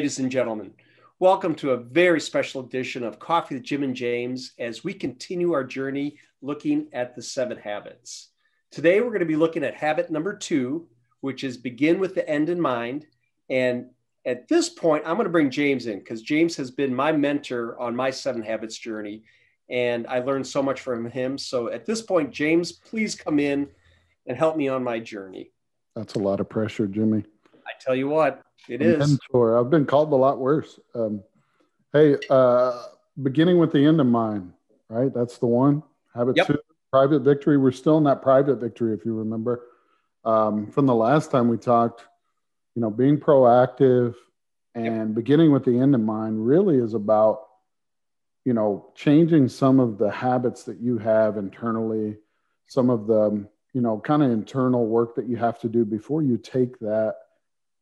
Ladies and gentlemen. Welcome to a very special edition of Coffee with Jim and James as we continue our journey looking at the seven habits. Today, we're going to be looking at habit number two, which is begin with the end in mind. And at this point, I'm going to bring James in because James has been my mentor on my seven habits journey. And I learned so much from him. So at this point, James, please come in and help me on my journey. That's a lot of pressure, Jimmy. I tell you what, it is. Mentor. I've been called a lot worse. Um, hey, uh, beginning with the end in mind, right? That's the one. Habit yep. two, private victory. We're still in that private victory, if you remember um, from the last time we talked. You know, being proactive and yep. beginning with the end in mind really is about, you know, changing some of the habits that you have internally, some of the, you know, kind of internal work that you have to do before you take that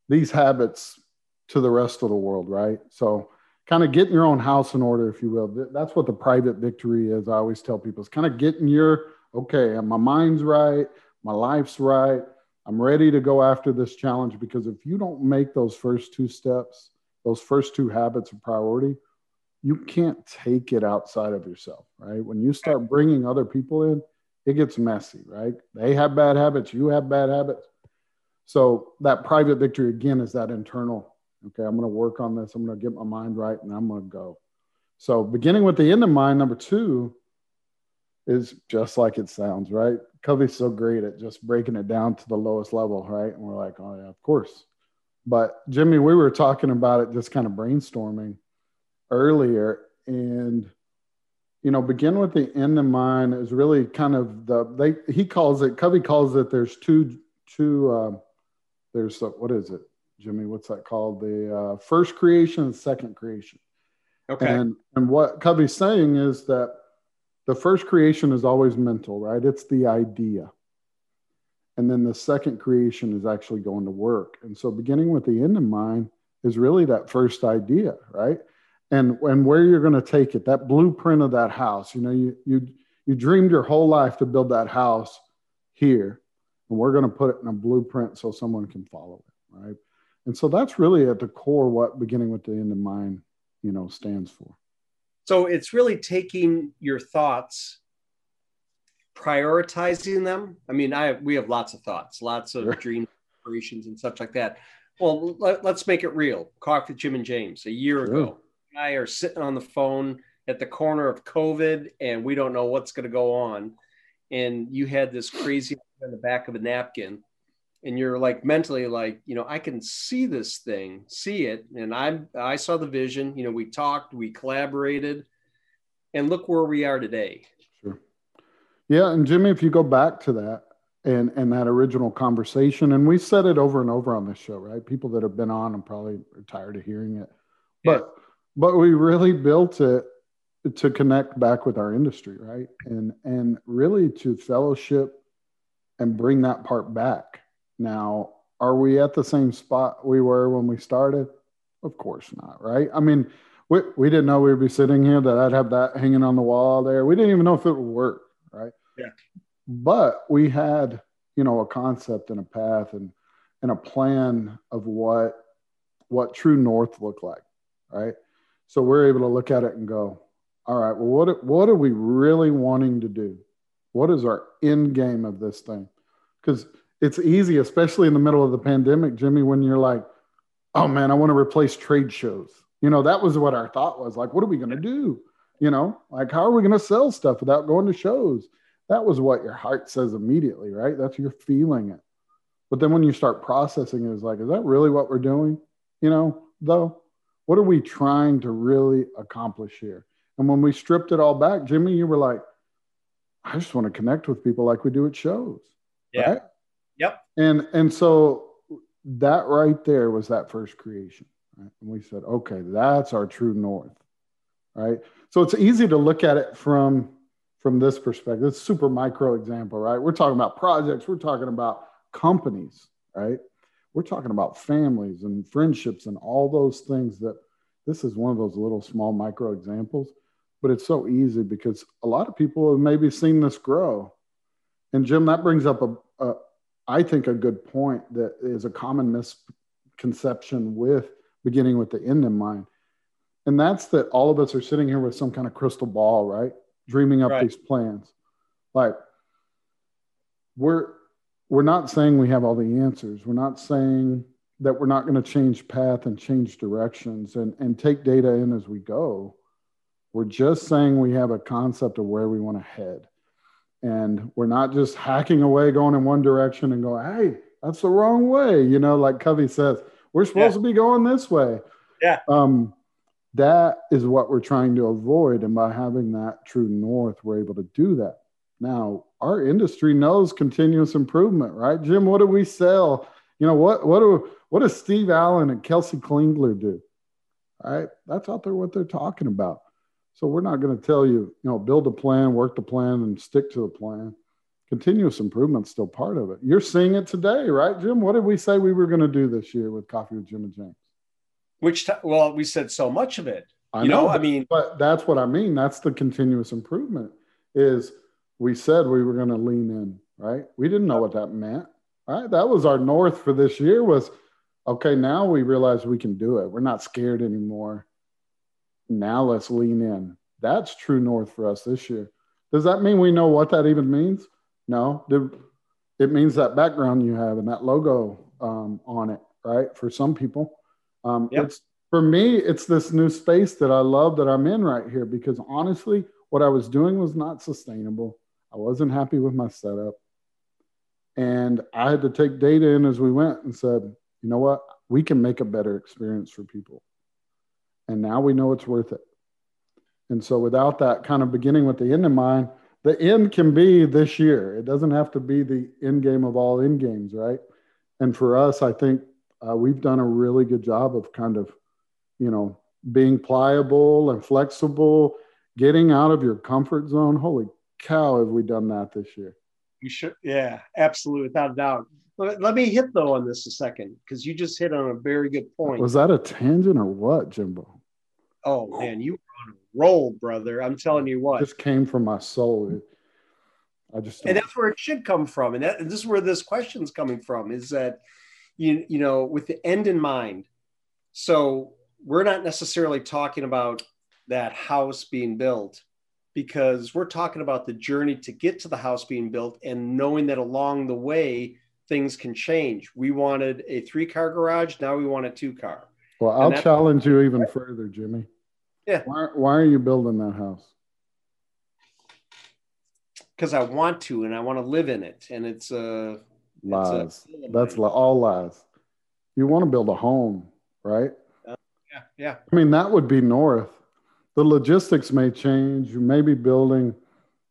these habits to the rest of the world, right? So, kind of getting your own house in order, if you will. That's what the private victory is. I always tell people it's kind of getting your okay, my mind's right, my life's right. I'm ready to go after this challenge because if you don't make those first two steps, those first two habits of priority, you can't take it outside of yourself, right? When you start bringing other people in, it gets messy, right? They have bad habits, you have bad habits. So that private victory again is that internal. Okay, I'm going to work on this. I'm going to get my mind right, and I'm going to go. So beginning with the end in mind, number two is just like it sounds, right? Covey's so great at just breaking it down to the lowest level, right? And we're like, oh yeah, of course. But Jimmy, we were talking about it, just kind of brainstorming earlier, and you know, begin with the end in mind is really kind of the they he calls it Covey calls it there's two two uh, there's a, what is it, Jimmy? What's that called? The uh, first creation and second creation. Okay. And and what Covey's saying is that the first creation is always mental, right? It's the idea. And then the second creation is actually going to work. And so beginning with the end in mind is really that first idea, right? And and where you're going to take it, that blueprint of that house. You know, you you you dreamed your whole life to build that house here and we're going to put it in a blueprint so someone can follow it right? And so that's really at the core what beginning with the end in mind you know stands for. So it's really taking your thoughts prioritizing them. I mean i we have lots of thoughts lots of sure. dreams aspirations and such like that. Well let, us make it real. Coffee jim and james. A year sure. ago i are sitting on the phone at the corner of covid and we don't know what's going to go on. And you had this crazy in the back of a napkin and you're like mentally like you know i can see this thing see it. And i i saw the vision you know we talked we collaborated and look where we are today. Sure. Yeah and jimmy if you go back to that and and that original conversation and we said it over and over on this show right? People that have been on and probably are tired of hearing it. But yeah. but we really built it to connect back with our industry right? And and really to fellowship and bring that part back. Now, are we at the same spot we were when we started? Of course not, right? I mean, we, we didn't know we'd be sitting here that I'd have that hanging on the wall there. We didn't even know if it would work, right? Yeah. But we had, you know, a concept and a path and and a plan of what what true north looked like, right? So we're able to look at it and go, all right, well, what what are we really wanting to do? What is our end game of this thing? Because it's easy, especially in the middle of the pandemic, Jimmy, when you're like, oh man, I want to replace trade shows. You know, that was what our thought was like, what are we going to do? You know, like, how are we going to sell stuff without going to shows? That was what your heart says immediately, right? That's you're feeling it. But then when you start processing it, it's like, is that really what we're doing? You know, though, what are we trying to really accomplish here? And when we stripped it all back, Jimmy, you were like, I just want to connect with people like we do at shows. Yeah. Right? Yep. And and so that right there was that first creation. Right? And we said, okay, that's our true north. Right. So it's easy to look at it from from this perspective. It's super micro example, right? We're talking about projects, we're talking about companies, right? We're talking about families and friendships and all those things that this is one of those little small micro examples but it's so easy because a lot of people have maybe seen this grow. And Jim, that brings up a, a I think a good point that is a common misconception with beginning with the end in mind. And that's that all of us are sitting here with some kind of crystal ball, right? Dreaming up right. these plans. Like we're we're not saying we have all the answers. We're not saying that we're not going to change path and change directions and, and take data in as we go. We're just saying we have a concept of where we want to head. And we're not just hacking away, going in one direction and go, hey, that's the wrong way. You know, like Covey says, we're supposed yeah. to be going this way. Yeah. Um, that is what we're trying to avoid. And by having that true north, we're able to do that. Now, our industry knows continuous improvement, right? Jim, what do we sell? You know, what what do what does Steve Allen and Kelsey Klingler do? Right? That's out there what they're talking about. So we're not going to tell you, you know, build a plan, work the plan, and stick to the plan. Continuous improvement's still part of it. You're seeing it today, right, Jim? What did we say we were going to do this year with Coffee with Jim and James? Which, t- well, we said so much of it. I you know, know I mean, but that's what I mean. That's the continuous improvement. Is we said we were going to lean in, right? We didn't know what that meant, right? That was our north for this year. Was okay. Now we realize we can do it. We're not scared anymore. Now let's lean in. That's true north for us this year. Does that mean we know what that even means? No. It means that background you have and that logo um, on it, right? For some people, um, yep. it's for me. It's this new space that I love that I'm in right here because honestly, what I was doing was not sustainable. I wasn't happy with my setup. And I had to take data in as we went and said, you know what? We can make a better experience for people. And now we know it's worth it. And so, without that kind of beginning with the end in mind, the end can be this year. It doesn't have to be the end game of all end games, right? And for us, I think uh, we've done a really good job of kind of, you know, being pliable and flexible, getting out of your comfort zone. Holy cow, have we done that this year? You should, yeah, absolutely, without a doubt. Let, let me hit though on this a second because you just hit on a very good point. Was that a tangent or what, Jimbo? Oh man, you were on a roll, brother. I'm telling you what. This came from my soul. I just and that's where it should come from, and, that, and this is where this question's coming from. Is that you you know with the end in mind? So we're not necessarily talking about that house being built because we're talking about the journey to get to the house being built and knowing that along the way things can change. We wanted a three car garage, now we want a two car. Well, I'll challenge you even further, Jimmy. Yeah. Why, why are you building that house? Because I want to and I want to live in it. And it's uh lies. It's a, That's all lies. You want to build a home, right? Uh, yeah, yeah. I mean, that would be north the logistics may change. You may be building,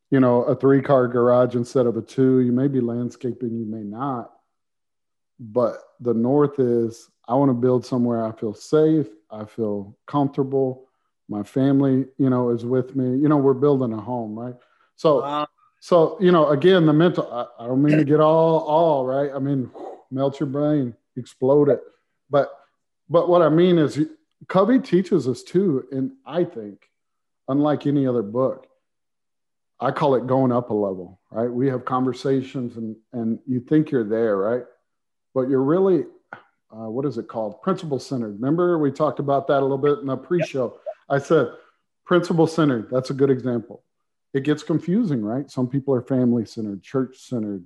you know, a three car garage instead of a two. You may be landscaping, you may not. But the north is I want to build somewhere I feel safe, I feel comfortable. My family, you know, is with me. You know, we're building a home, right? So, wow. so you know, again, the mental. I, I don't mean to get all, all right. I mean, melt your brain, explode it. But, but what I mean is, Covey teaches us too, and I think, unlike any other book, I call it going up a level, right? We have conversations and and you think you're there, right? But you're really, uh, what is it called? Principle centered. Remember we talked about that a little bit in the pre-show. I said principle centered. That's a good example. It gets confusing, right? Some people are family centered, church centered,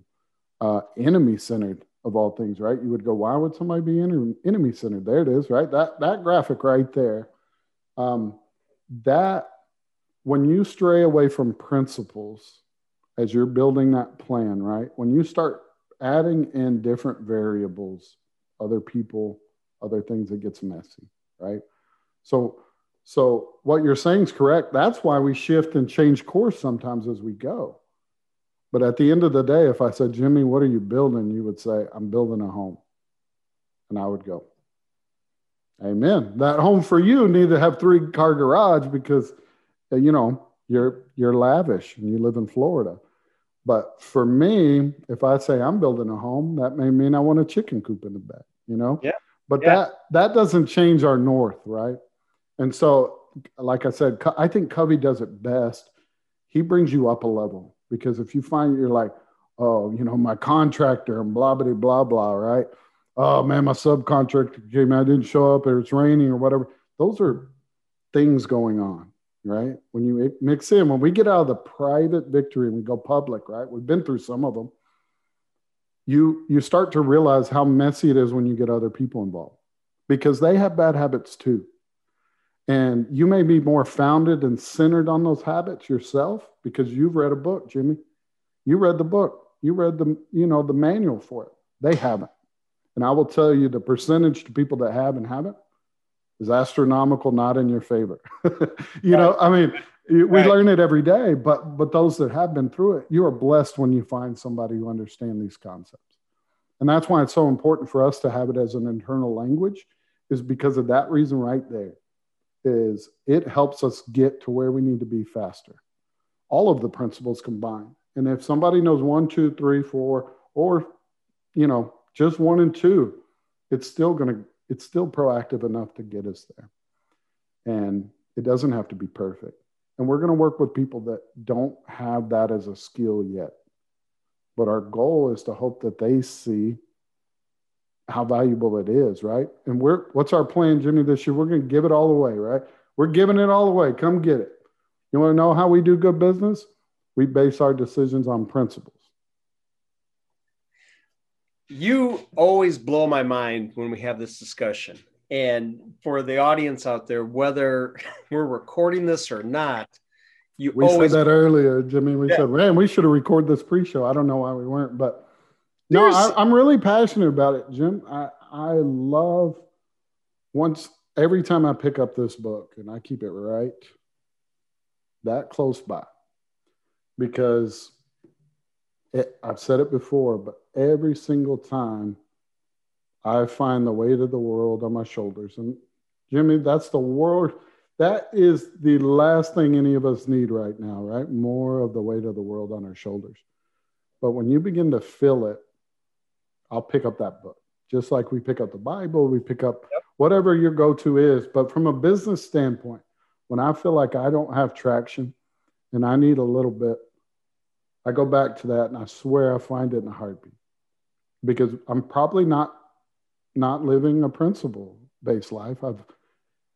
uh, enemy centered of all things, right? You would go, why would somebody be enemy centered? There it is, right? That that graphic right there. Um, that when you stray away from principles as you're building that plan, right? When you start adding in different variables, other people, other things, it gets messy, right? So so what you're saying is correct. That's why we shift and change course sometimes as we go. But at the end of the day, if I said, Jimmy, what are you building? You would say, I'm building a home. And I would go, Amen. That home for you need to have three car garage because, uh, you know, you're you're lavish and you live in Florida. But for me, if I say I'm building a home, that may mean I want a chicken coop in the back, you know? Yeah. But yeah. that that doesn't change our north, right? And so, like I said, I think Covey does it best. He brings you up a level because if you find you're like, oh, you know, my contractor and blah, blah, blah, blah, right? oh man, my subcontractor came, I didn't show up, or it's raining, or whatever. Those are things going on, right? When you mix in, when we get out of the private victory and we go public, right? We've been through some of them. You you start to realize how messy it is when you get other people involved because they have bad habits too. And you may be more founded and centered on those habits yourself because you've read a book, Jimmy. You read the book. You read the, you know, the manual for it. They haven't. And I will tell you the percentage to people that have and haven't is astronomical, not in your favor. you right. know, I mean, we right. learn it every day, but but those that have been through it, you are blessed when you find somebody who understands these concepts. And that's why it's so important for us to have it as an internal language, is because of that reason right there. Is it helps us get to where we need to be faster. All of the principles combined. And if somebody knows one, two, three, four, or you know, just one and two, it's still going to, it's still proactive enough to get us there. And it doesn't have to be perfect. And we're going to work with people that don't have that as a skill yet. But our goal is to hope that they see how valuable it is, right? And we're, what's our plan, Jimmy, this year? We're going to give it all away, right? We're giving it all away. Come get it. You want to know how we do good business? We base our decisions on principles you always blow my mind when we have this discussion. And for the audience out there, whether we're recording this or not, you we always said that earlier, Jimmy. We yeah. said, man, we should have recorded this pre-show. I don't know why we weren't, but no, I, am really passionate about it, Jim. I I love once every time I pick up this book, and I keep it right that close by because it, I've said it before, but every single time I find the weight of the world on my shoulders. And Jimmy, that's the world. That is the last thing any of us need right now, right? More of the weight of the world on our shoulders. But when you begin to feel it, I'll pick up that book. Just like we pick up the Bible, we pick up yep. whatever your go to is. But from a business standpoint, when I feel like I don't have traction and I need a little bit, I go back to that and I swear I find it in a heartbeat because I'm probably not not living a principle based life. I've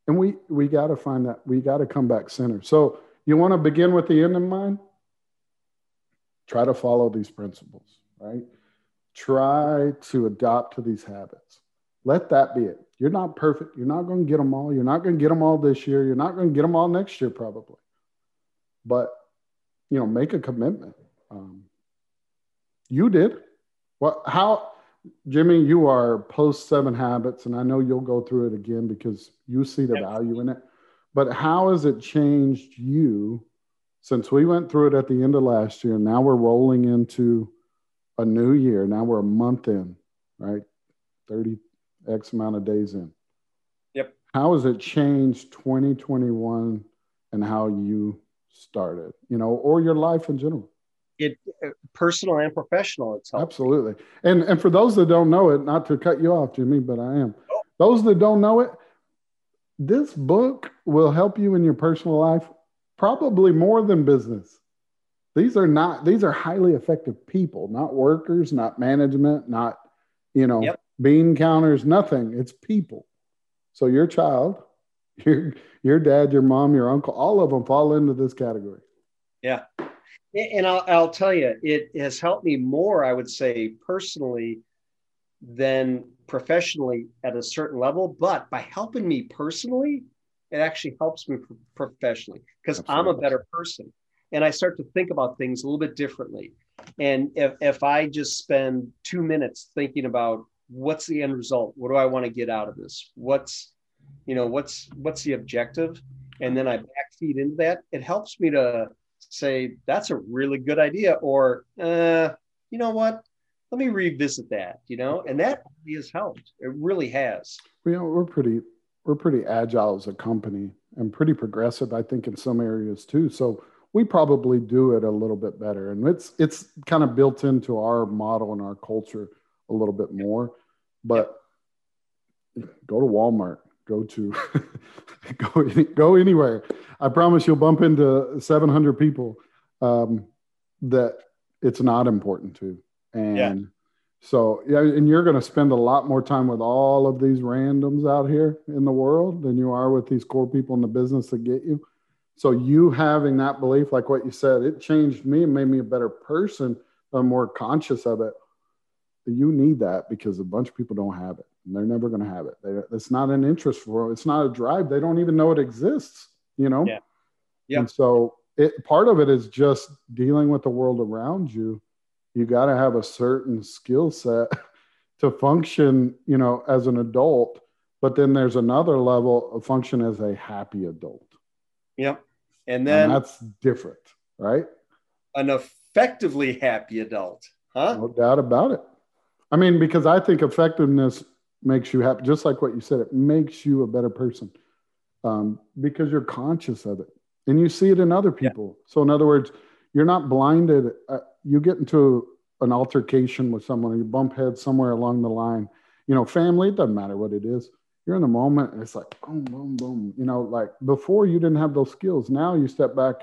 and we we got to find that we got to come back center. So you want to begin with the end in mind? Try to follow these principles, right? Try to adopt to these habits. Let that be it. You're not perfect. You're not going to get them all. You're not going to get them all this year. You're not going to get them all next year, probably. But you know, make a commitment um, you did. What? How, Jimmy? You are post seven habits, and I know you'll go through it again because you see the value in it. But how has it changed you since we went through it at the end of last year? Now we're rolling into a new year. Now we're a month in, right? 30 X amount of days in. Yep. How has it changed 2021 and how you started, you know, or your life in general? It uh, personal and professional. It's absolutely. And and for those that don't know it, not to cut you off, Jimmy, but I am. Oh. Those that don't know it, this book will help you in your personal life probably more than business. These are not these are highly effective people, not workers, not management, not you know yep. bean counters, nothing. It's people. So your child, your your dad, your mom, your uncle, all of them fall into this category. Yeah and I'll, I'll tell you, it has helped me more, I would say, personally than professionally at a certain level. But by helping me personally, it actually helps me professionally because I'm a better person and I start to think about things a little bit differently. And if, if I just spend two minutes thinking about what's the end result, what do I want to get out of this? What's, you know, what's what's the objective? And then I backfeed into that, it helps me to say that's a really good idea or uh, you know what? Let me revisit that you know? And that has helped. It really has. You know we're pretty we're pretty agile as a company and pretty progressive i think in some areas too. So we probably do it a little bit better. And it's it's kind of built into our model and our culture a little bit more. But go to walmart. Go to go go anywhere. I promise you'll bump into 700 people um, that it's not important to, and yeah. So yeah, and you're going to spend a lot more time with all of these randoms out here in the world than you are with these core people in the business that get you. So you having that belief, like what you said, it changed me and made me a better person. I'm more conscious of it. You need that because a bunch of people don't have it, and they're never going to have it. They, it's not an interest for them. It's not a drive. They don't even know it exists. You know. Yeah. Yeah. And so it part of it is just dealing with the world around you. You got to have a certain skill set to function, you know, as an adult. But then there's another level of function as a happy adult. Yep. And then and that's different, right? An effectively happy adult, huh? No doubt about it. I mean, because I think effectiveness makes you happy, just like what you said, it makes you a better person um, because you're conscious of it and you see it in other people. Yeah. So, in other words, you're not blinded. Uh, you get into an altercation with someone, you bump heads somewhere along the line. You know, family, it doesn't matter what it is you're in the moment and it's like boom, boom, boom. You know, like before you didn't have those skills. Now you step back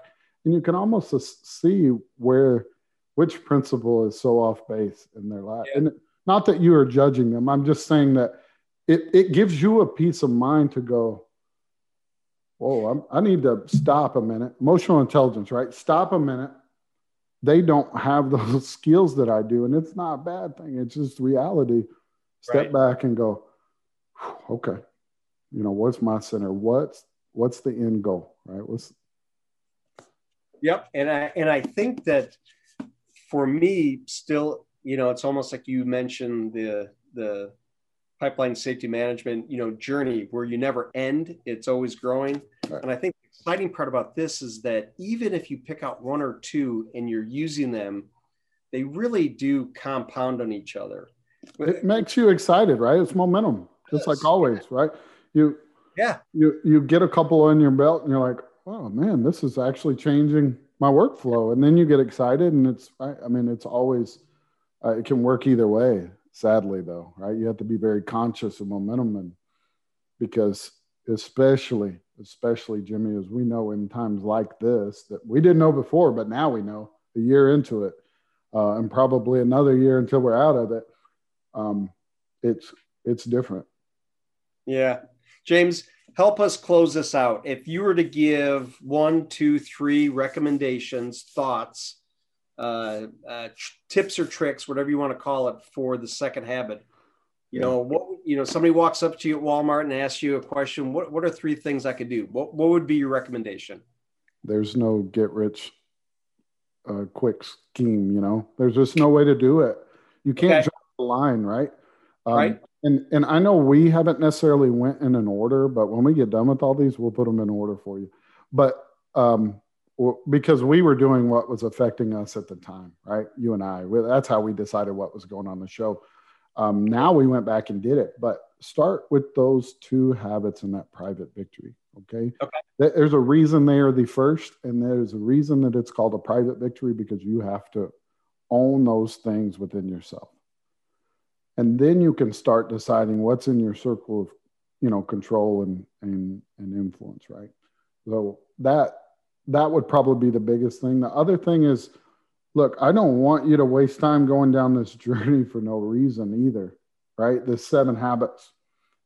and you can almost see where which principle is so off base in their life. Yeah. And not that you are judging them. I'm just saying that it, it gives you a peace of mind to go, whoa, I'm, I need to stop a minute. Emotional intelligence, right? Stop a minute. They don't have those skills that I do. And it's not a bad thing. It's just reality. Step right. back and go, okay, you know, what's my center? What's what's the end goal, right? What's Yep, and I and I think that for me, still, you know, it's almost like you mentioned the the pipeline safety management, you know, journey where you never end. It's always growing, right. and I think the exciting part about this is that even if you pick out one or two and you're using them, they really do compound on each other. It makes you excited, right? It's momentum just like always, right? You yeah you you get a couple on your belt and you're like, oh man, this is actually changing my workflow, and then you get excited, and it's I mean it's always uh, it can work either way. Sadly, though, right? You have to be very conscious of momentum, and because especially especially Jimmy, as we know in times like this that we didn't know before, but now we know a year into it, uh, and probably another year until we're out of it. Um, it's it's different. Yeah. James, help us close this out. If you were to give one, two, three recommendations, thoughts, uh, uh, tips or tricks, whatever you want to call it, for the second habit, you know, what you know, somebody walks up to you at Walmart and asks you a question. What what are three things I could do? What what would be your recommendation? There's no get rich uh, quick scheme. You know, there's just no way to do it. You can't okay. jump the line, right? Um, right and and I know we haven't necessarily went in an order, but when we get done with all these, we'll put them in order for you. But um, because we were doing what was affecting us at the time, right? You and I, that's how we decided what was going on the show. Um, now we went back and did it, but start with those two habits and that private victory. Okay? okay. There's a reason they are the first, and there's a reason that it's called a private victory because you have to own those things within yourself and then you can start deciding what's in your circle of you know control and and and influence right so that that would probably be the biggest thing. The other thing is look i don't want you to waste time going down this journey for no reason either right? The seven habits.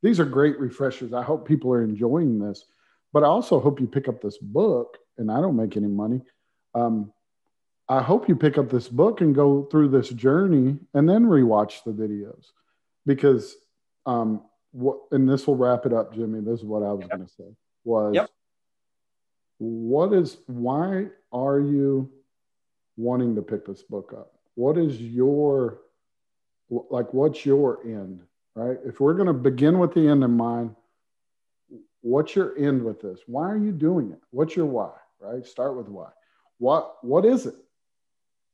These are great refreshers. I hope people are enjoying this. But i also hope you pick up this book and i don't make any money. Um, I hope you pick up this book and go through this journey and then rewatch the videos. Because um what and this will wrap it up Jimmy. This is what I was yep. going to say was yep. What is why are you wanting to pick this book up what is your like what's your end right if we're going to begin with the end in mind what's your end with this why are you doing it what's your why right start with why what what is it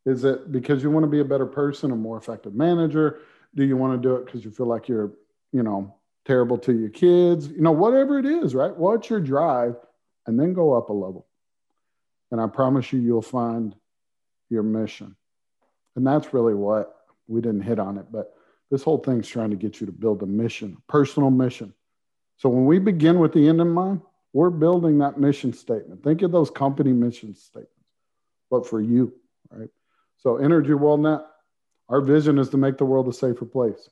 is it because you want to be a better person, a more effective manager? Do you want to do it because you feel like you're, you know, terrible to your kids? You know, whatever it is, right? What's your drive? And then go up a level. And I promise you, you'll find your mission. And that's really what we didn't hit on it, but this whole thing's trying to get you to build a mission, a personal mission. So when we begin with the end in mind, we're building that mission statement. Think of those company mission statements, but for you, right? So Energy WorldNet, our vision is to make the world a safer place.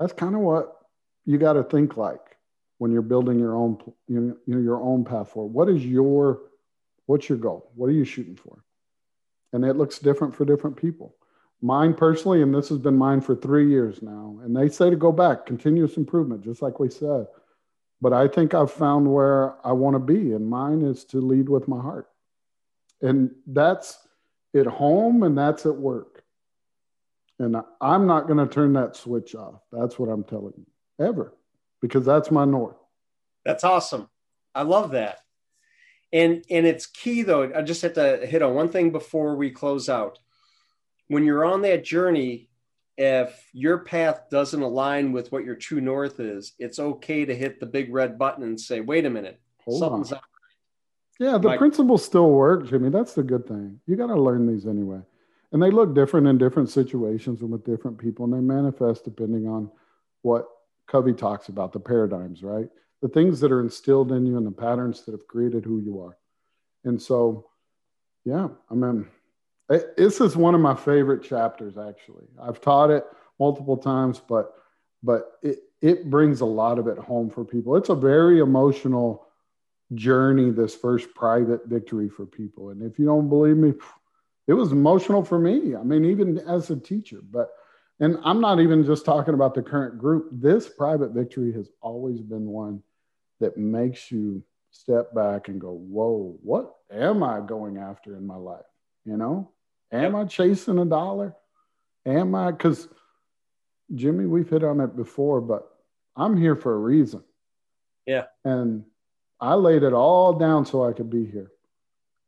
That's kind of what you got to think like when you're building your own you know, your own path forward. What is your what's your goal? What are you shooting for? And it looks different for different people. Mine personally, and this has been mine for three years now, and they say to go back, continuous improvement, just like we said. But I think I've found where I want to be, and mine is to lead with my heart. And that's at home and that's at work. And I'm not going to turn that switch off. That's what I'm telling you, ever, because that's my north. That's awesome. I love that. And and it's key though. I just have to hit on one thing before we close out. When you're on that journey, if your path doesn't align with what your true north is, it's okay to hit the big red button and say, "Wait a minute, Hold something's on. Yeah, the My- principles still work, Jimmy. That's the good thing. You got to learn these anyway. And they look different in different situations and with different people, and they manifest depending on what Covey talks about the paradigms, right? The things that are instilled in you and the patterns that have created who you are. And so, yeah, I mean, it, this is one of my favorite chapters, actually. I've taught it multiple times, but but it, it brings a lot of it home for people. It's a very emotional journey this first private victory for people. And if you don't believe me, it was emotional for me. I mean, even as a teacher, but and I'm not even just talking about the current group. This private victory has always been one that makes you step back and go, Whoa, what am I going after in my life? You know, am I chasing a dollar? Am I? Because Jimmy, we've hit on it before, but I'm here for a reason. Yeah. And I laid it all down so I could be here.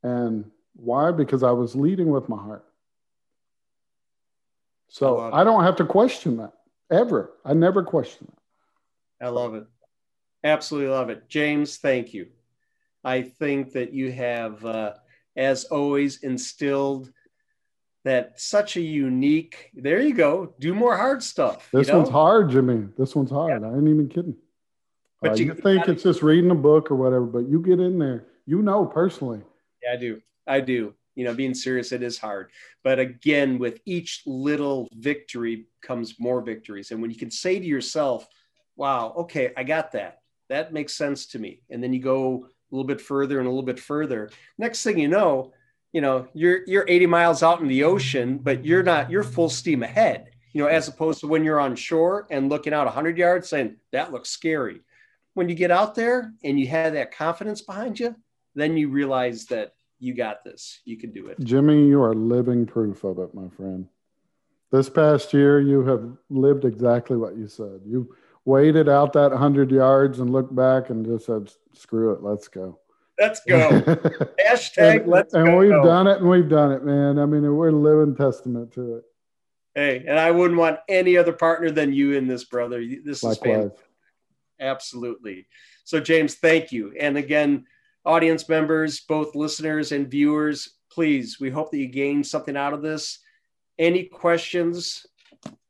And why? Because I was leading with my heart. So I, I don't have to question that ever. I never question that. I love it. Absolutely love it. James, thank you. I think that you have, uh, as always, instilled that such a unique, there you go, do more hard stuff. This you know? one's hard, Jimmy. This one's hard. Yeah. I ain't even kidding. But uh, you, you, think gotta, it's just reading a book or whatever, but you get in there, you know personally. Yeah, I do. I do. You know, being serious, it is hard. But again, with each little victory comes more victories. And when you can say to yourself, wow, okay, I got that. That makes sense to me. And then you go a little bit further and a little bit further. Next thing you know, you know, you're you're 80 miles out in the ocean, but you're not, you're full steam ahead. You know, as opposed to when you're on shore and looking out 100 yards saying, that looks scary when you get out there and you have that confidence behind you, then you realize that you got this. You can do it. Jimmy, you are living proof of it, my friend. This past year, you have lived exactly what you said. You waited out that 100 yards and looked back and just said, screw it, let's go. Let's go. Hashtag and, let's and go. And we've done it and we've done it, man. I mean, we're living testament to it. Hey, and I wouldn't want any other partner than you in this, brother. This Likewise. is fantastic. Absolutely. So, James, thank you. And again, audience members, both listeners and viewers, please, we hope that you gain something out of this. Any questions,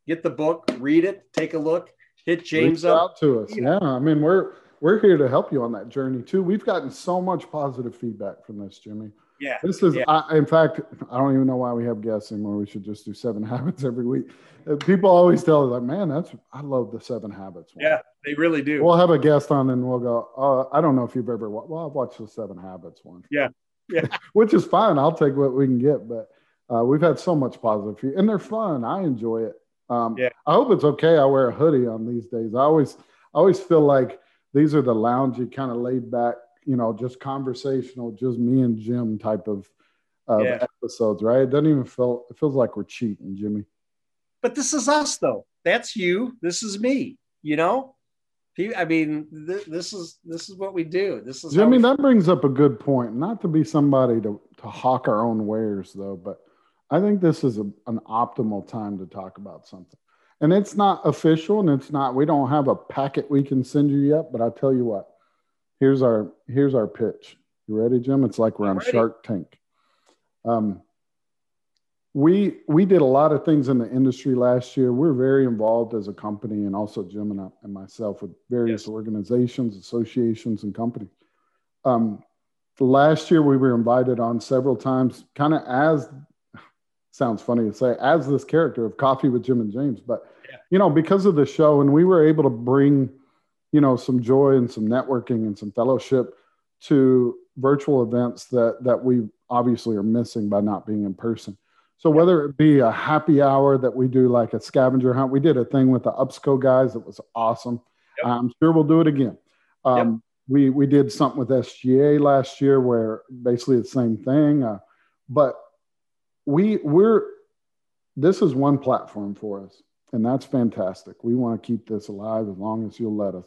get the book, read it, take a look, hit James Reach up. out to us. Yeah. I mean, we're we're here to help you on that journey too. We've gotten so much positive feedback from this, Jimmy. Yeah. This is, yeah. I, in fact, I don't even know why we have guests anymore. We should just do seven habits every week. Uh, people always tell us, like, man, that's, I love the seven habits. One. Yeah, they really do. We'll have a guest on and we'll go, uh, I don't know if you've ever, well, I've watched the seven habits one. Yeah. Yeah. Which is fine. I'll take what we can get. But uh, we've had so much positive feedback and they're fun. I enjoy it. Um, yeah. I hope it's okay. I wear a hoodie on these days. I always, I always feel like these are the loungy kind of laid back, you know, just conversational, just me and Jim type of of yeah. episodes, right? It doesn't even feel it feels like we're cheating, Jimmy. But this is us though. That's you. This is me. You know, I mean, th- this is this is what we do. This is Jimmy. That brings up a good point. Not to be somebody to to hawk our own wares though, but I think this is a, an optimal time to talk about something. And it's not official, and it's not. We don't have a packet we can send you yet. But I tell you what, here's our here's our pitch. You ready, Jim? It's like we're I'm on ready. Shark Tank. Um, we we did a lot of things in the industry last year. We're very involved as a company, and also Jim and, I, and myself with various yes. organizations, associations, and companies. Um, last year, we were invited on several times, kind of as sounds funny to say as this character of Coffee with Jim and James, but yeah. you know, because of the show, and we were able to bring, you know, some joy and some networking and some fellowship to virtual events that that we obviously are missing by not being in person. So whether it be a happy hour that we do like a scavenger hunt, we did a thing with the UPSCO guys that was awesome. Yep. I'm sure we'll do it again. Um, yep. We we did something with SGA last year where basically the same thing, uh, but we we're this is one platform for us, and that's fantastic. We want to keep this alive as long as you'll let us.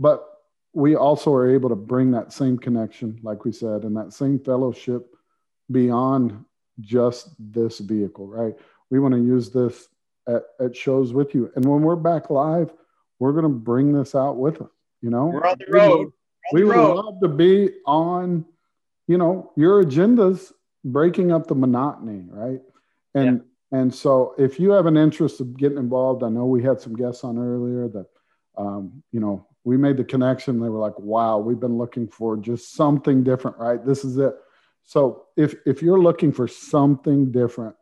But we also are able to bring that same connection, like we said, and that same fellowship beyond just this vehicle, right? We want to use this at, at shows with you. And when we're back live, we're going to bring this out with us. You know, we're on the road. We would, love to be on, you know, your agendas breaking up the monotony, right? And yeah. and so if you have an interest of getting involved, I know we had some guests on earlier that um, you know, we made the connection. They were like, wow, we've been looking for just something different, right? This is it. So if if you're looking for something different,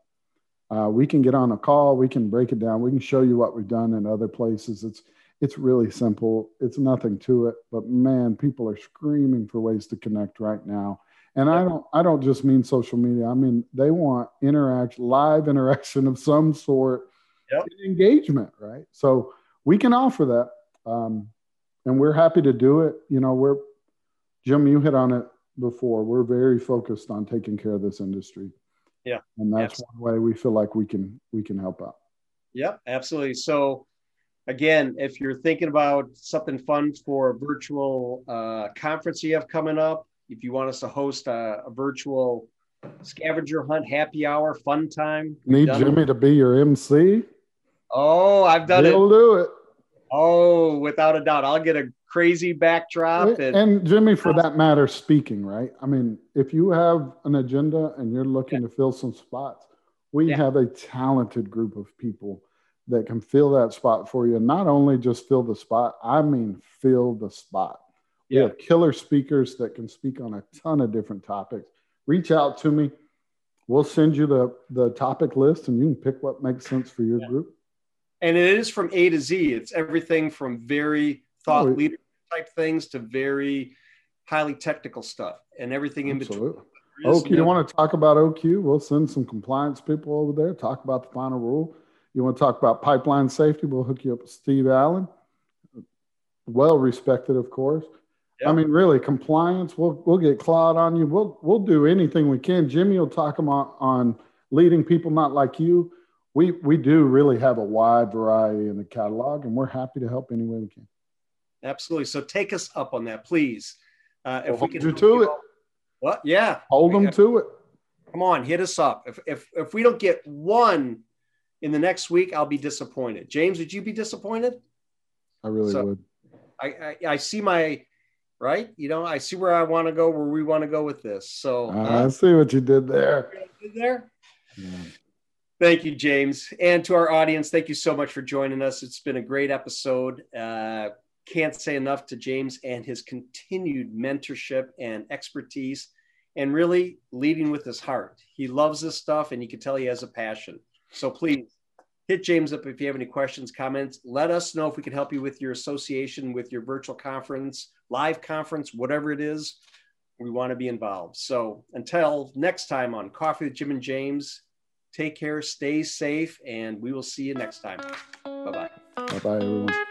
uh, we can get on a call. We can break it down. We can show you what we've done in other places. It's it's really simple. It's nothing to it. But man, people are screaming for ways to connect right now. And I don't I don't just mean social media. I mean they want interaction, live interaction of some sort, yep. engagement, right? So we can offer that, um, and we're happy to do it. You know, we're Jim. You hit on it before, we're very focused on taking care of this industry. Yeah. And that's absolutely. one way we feel like we can we can help out. Yep, absolutely. So again, if you're thinking about something fun for a virtual uh, conference you have coming up, if you want us to host a, a virtual scavenger hunt happy hour fun time, need Jimmy it. to be your MC. Oh, I've done it. He'll do it. Oh, without a doubt. I'll get a crazy backdrop. And, and, Jimmy, for that matter, speaking, right? I mean, if you have an agenda and you're looking yeah. to fill some spots, we yeah. have a talented group of people that can fill that spot for you. not only just fill the spot, I mean, fill the spot. Yeah. We have killer speakers that can speak on a ton of different topics. Reach out to me. We'll send you the, the topic list and you can pick what makes sense for your yeah. group. And it is from A to Z. It's everything from very thought oh, leadership type things to very highly technical stuff and everything in between. OQ, you want to talk about OQ? We'll send some compliance people over there, talk about the final rule. You want to talk about pipeline safety? We'll hook you up with Steve Allen. Well respected, of course. Yep. I mean, really, compliance. We'll we'll get Claude on you. We'll we'll do anything we can. Jimmy will talk on, on leading people not like you. We we do really have a wide variety in the catalog, and we're happy to help any way we can. Absolutely. So take us up on that, please. Uh, if we can you to it. What? Yeah. Hold them to it. Come on, hit us up. If, if if we don't get one in the next week, I'll be disappointed. James, would you be disappointed? I really so would. I, I, I see my right. You know, I see where I want to go, where we want to go with this. So uh, I see what you did there. Did there. Yeah. Thank you, James. And to our audience, thank you so much for joining us. It's been a great episode. Uh, can't say enough to James and his continued mentorship and expertise and really leading with his heart. He loves this stuff and you can tell he has a passion. So please hit James up if you have any questions, comments. Let us know if we can help you with your association, with your virtual conference, live conference, whatever it is. We want to be involved. So until next time on Coffee with Jim and James, take care, stay safe, and we will see you next time. Bye bye. Bye bye, everyone.